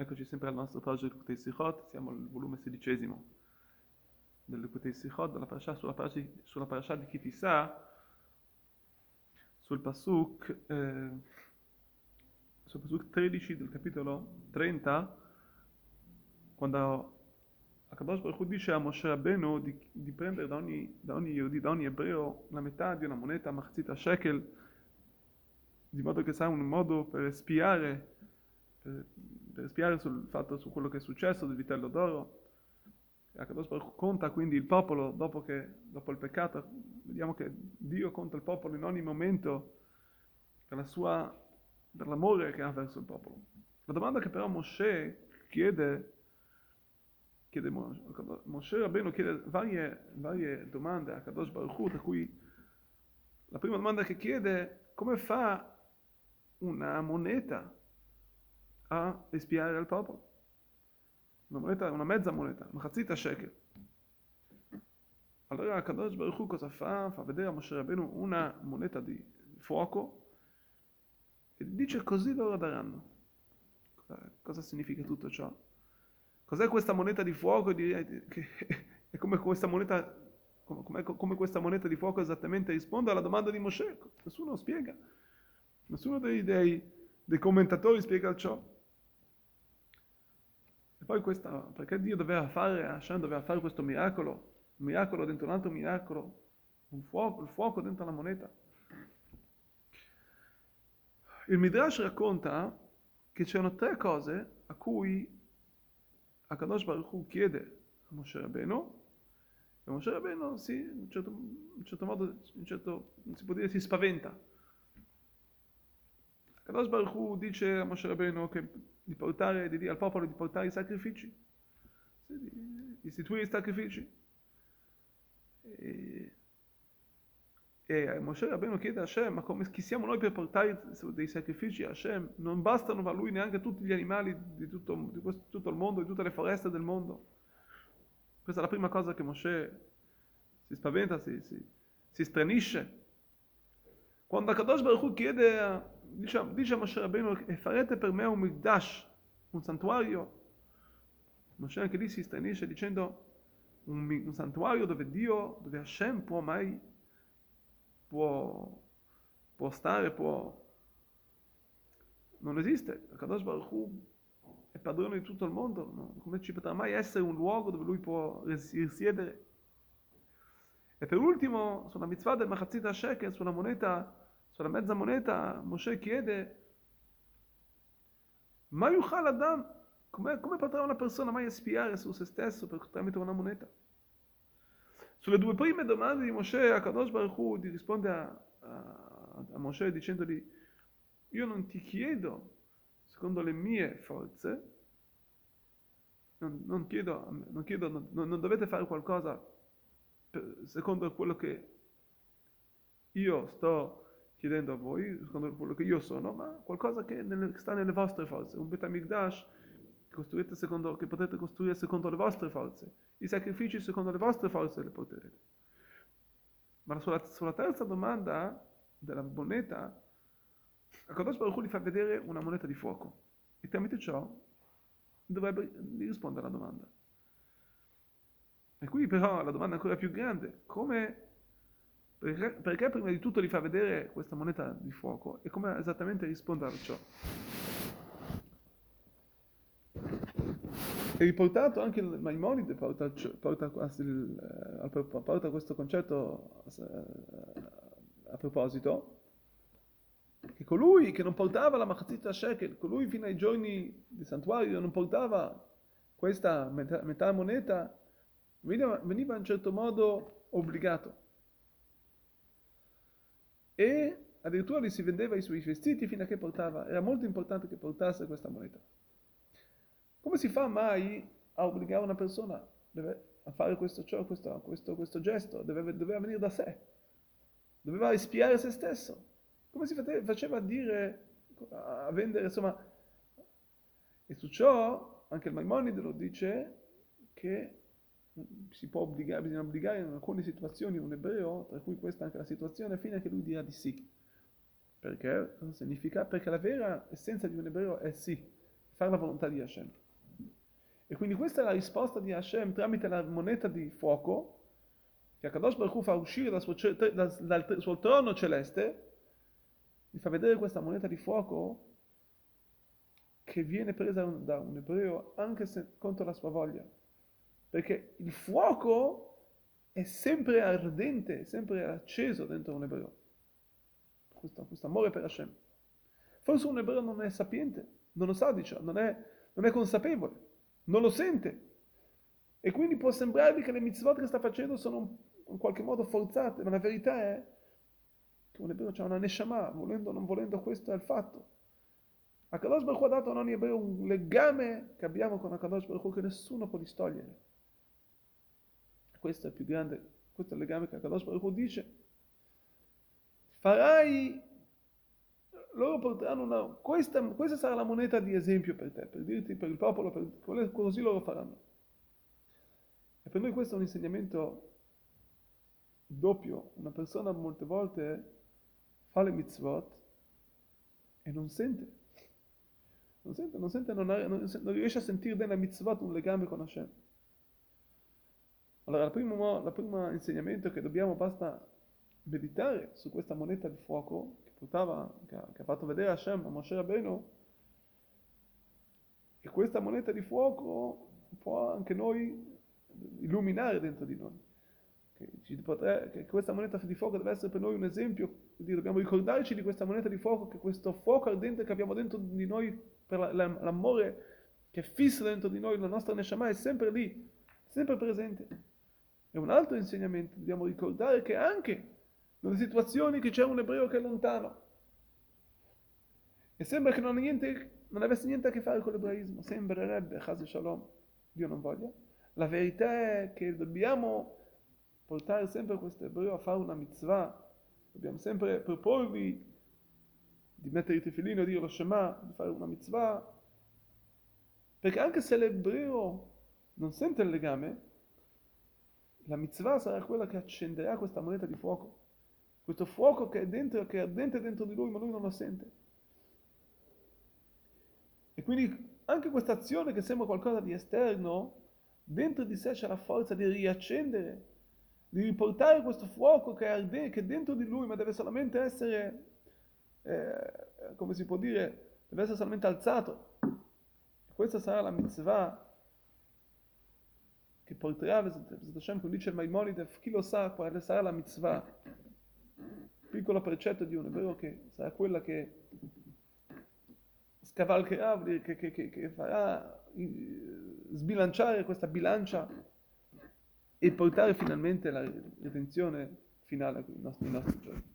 Eccoci sempre al nostro progetto Kutei Sichot, siamo al volume sedicesimo del Kutei Sichot, della parasha, sulla, parasha, sulla parasha di Kitisa, sul Pasuk, eh, sul Pasuk 13 del capitolo 30, quando Akadosh Baruch Hu dice a Moshe Rabbeinu di, di prendere da ogni, da ogni Yehudi, da ogni ebreo, la metà di una moneta Machzita Shekel, di modo che sarà un modo per spiare per, per spiare sul fatto, su quello che è successo del vitello d'oro. Akadosh Baruch conta quindi il popolo dopo, che, dopo il peccato, vediamo che Dio conta il popolo in ogni momento per, la sua, per l'amore che ha verso il popolo. La domanda che però Moshe chiede, chiede Moshe Rabbeinu chiede varie, varie domande a Kadosh Baruch Hu, tra cui la prima domanda che chiede come fa una moneta a espiare al popolo. Una moneta, una mezza moneta, chazzita shekel. Allora Kadosh Baruch cosa fa? Fa vedere a Moshe Rabbeinu una moneta di fuoco e dice così loro daranno. Cosa significa tutto ciò? Cos'è questa moneta di fuoco? È come questa moneta, come, come questa moneta di fuoco esattamente risponde alla domanda di Moshe? Nessuno spiega. Nessuno dei, dei, dei commentatori spiega ciò. Poi questa, perché Dio doveva fare, Hashem doveva fare questo miracolo, un miracolo dentro un altro miracolo, un fuoco, il fuoco dentro la moneta. Il Midrash racconta che c'erano tre cose a cui Akadosh Baruch Hu chiede a Moshe Rabbeinu e Moshe Rabbeinu sì, in certo, in certo modo, in certo, si può dire, si spaventa. Akadosh Baruch Hu dice a Moshe Rabbeinu che di portare, di dire al popolo di portare i sacrifici, di istituire i sacrifici. E, e Moshe Rabbeinu chiede a Hashem, ma come, chi siamo noi per portare dei sacrifici a Hashem? Non bastano a lui neanche tutti gli animali di tutto, di questo, tutto il mondo, di tutte le foreste del mondo. Questa è la prima cosa che Moshe si spaventa, si, si, si stranisce. Quando Akadosh Baruch Hu chiede dice, dice Moshe Rabbeinu e farete per me un mikdash, un santuario. Moshe anche lì si stranisce dicendo un, un, santuario dove Dio, dove Hashem può mai, può, può stare, può... Non esiste. Kadosh Baruch Hu è padrone di tutto il mondo. No? Come ci potrà mai essere un luogo dove lui può risiedere? E per ultimo, sulla mitzvah del Machatzit Shekel, sulla moneta sulla mezza moneta Moshe chiede ma yuchal adam come, come potrà una persona mai espiare su se stesso per, tramite una moneta? Sulle due prime domande di Moshe a Kadosh Baruch Hu risponde a, a, a Moshe dicendogli io non ti chiedo secondo le mie forze non, non chiedo, non, chiedo non, non, dovete fare qualcosa per, secondo quello che io sto chiedendo a voi, secondo quello che io sono, ma qualcosa che nelle, sta nelle vostre forze, un Betamigdash che, secondo, che potete costruire secondo le vostre forze, i sacrifici secondo le vostre forze le potrete. Ma sulla, sulla terza domanda della moneta, Akadosh Baruch Hu gli fa vedere una moneta di fuoco e tramite ciò dovrebbe rispondere alla domanda. E qui però la domanda è ancora più grande, come perché, perché, prima di tutto gli fa vedere questa moneta di fuoco e come esattamente rispondere a ciò? È riportato anche il Maimonide, porta, porta, porta, questo concetto a, a proposito, che colui che non portava la Machatzita Shekel, colui fino ai giorni del santuario non portava questa metà, metà moneta, veniva, veniva in certo modo obbligato e addirittura gli si vendeva i suoi vestiti fino a che portava, era molto importante che portasse questa moneta. Come si fa mai a obbligare una persona a fare questo, ciò, questo, questo, questo gesto? Doveva, doveva, venire da sé, doveva espiare se stesso. Come si faceva a dire, a vendere, insomma... E su ciò anche il Maimonide lo dice che si può obbligare, bisogna obbligare in alcune situazioni un ebreo, tra cui questa anche la situazione, fino a che lui dirà di sì. Perché? Significa? Perché la vera essenza di un ebreo è sì. Fare la volontà di Hashem. E quindi questa è la risposta di Hashem tramite la moneta di fuoco che Akadosh Baruch Hu fa uscire dal suo, dal suo trono celeste, gli fa vedere questa moneta di fuoco che viene presa da un ebreo anche se contro la sua voglia. Perché il fuoco è sempre ardente, sempre acceso dentro un ebreo. Questo, questo amore per Hashem. Forse un ebreo non è sapiente, non lo sa, diciamo, non è, non è consapevole, non lo sente. E quindi può sembrargli che le mitzvot che sta facendo sono in qualche modo forzate, ma la verità è che un ebreo ha una neshama, volendo o non volendo, questo è il fatto. Akadosh Baruch ha dato a ogni ebreo un legame che abbiamo con Akadosh Baruch che nessuno può distogliere. Questo è il più grande, questo è il legame che Akadosh Baruch dice. Farai, loro porteranno una, questa, questa sarà la moneta di esempio per te, per dirti, per il popolo, per, così loro faranno. E per noi questo è un insegnamento doppio. Una persona molte volte fa le mitzvot e non sente. Non sente, non, sente, non, ha, non, non riesce a sentire nella mitzvot un legame con Hashem. Allora, il primo, il primo insegnamento è che dobbiamo, basta meditare su questa moneta di fuoco che portava, che ha, che ha fatto vedere Hashem a Moshe Rabbeinu, e questa moneta di fuoco può anche noi illuminare dentro di noi. Che, potrà, che, questa moneta di fuoco deve essere per noi un esempio, dobbiamo ricordarci di questa moneta di fuoco, che questo fuoco ardente che abbiamo dentro di noi, per l'amore che fissa dentro di noi, la nostra Neshama è sempre lì, sempre presente. E un altro insegnamento, dobbiamo ricordare che anche nelle situazioni che c'è un ebreo che è lontano, e sembra che non, niente, non avesse niente a che fare con l'ebraismo, sembrerebbe, Chaz Shalom, Dio non voglia, la verità è che dobbiamo portare sempre questo ebreo a fare una mitzvah, dobbiamo sempre proporvi di mettere il tefilino, dire lo Shema, di fare una mitzvah, perché anche se l'ebreo non sente il legame, la mitzvah sarà quella che accenderà questa moneta di fuoco. Questo fuoco che è dentro, che è ardente dentro di lui, ma lui non lo sente. E quindi anche questa azione che sembra qualcosa di esterno, dentro di sé c'è la forza di riaccendere, di riportare questo fuoco che è ardente, che è dentro di lui, ma deve solamente essere, eh, come si può dire, deve essere solamente alzato. questa sarà la mitzvah Bezat Hashem, come dice il Maimonides, chi lo sa quale sarà la mitzvah, piccolo precetto di un ebreo che sarà quella che scavalcherà, che, che, che, che farà sbilanciare questa bilancia e portare finalmente la redenzione finale ai nostri, ai nostri giorni.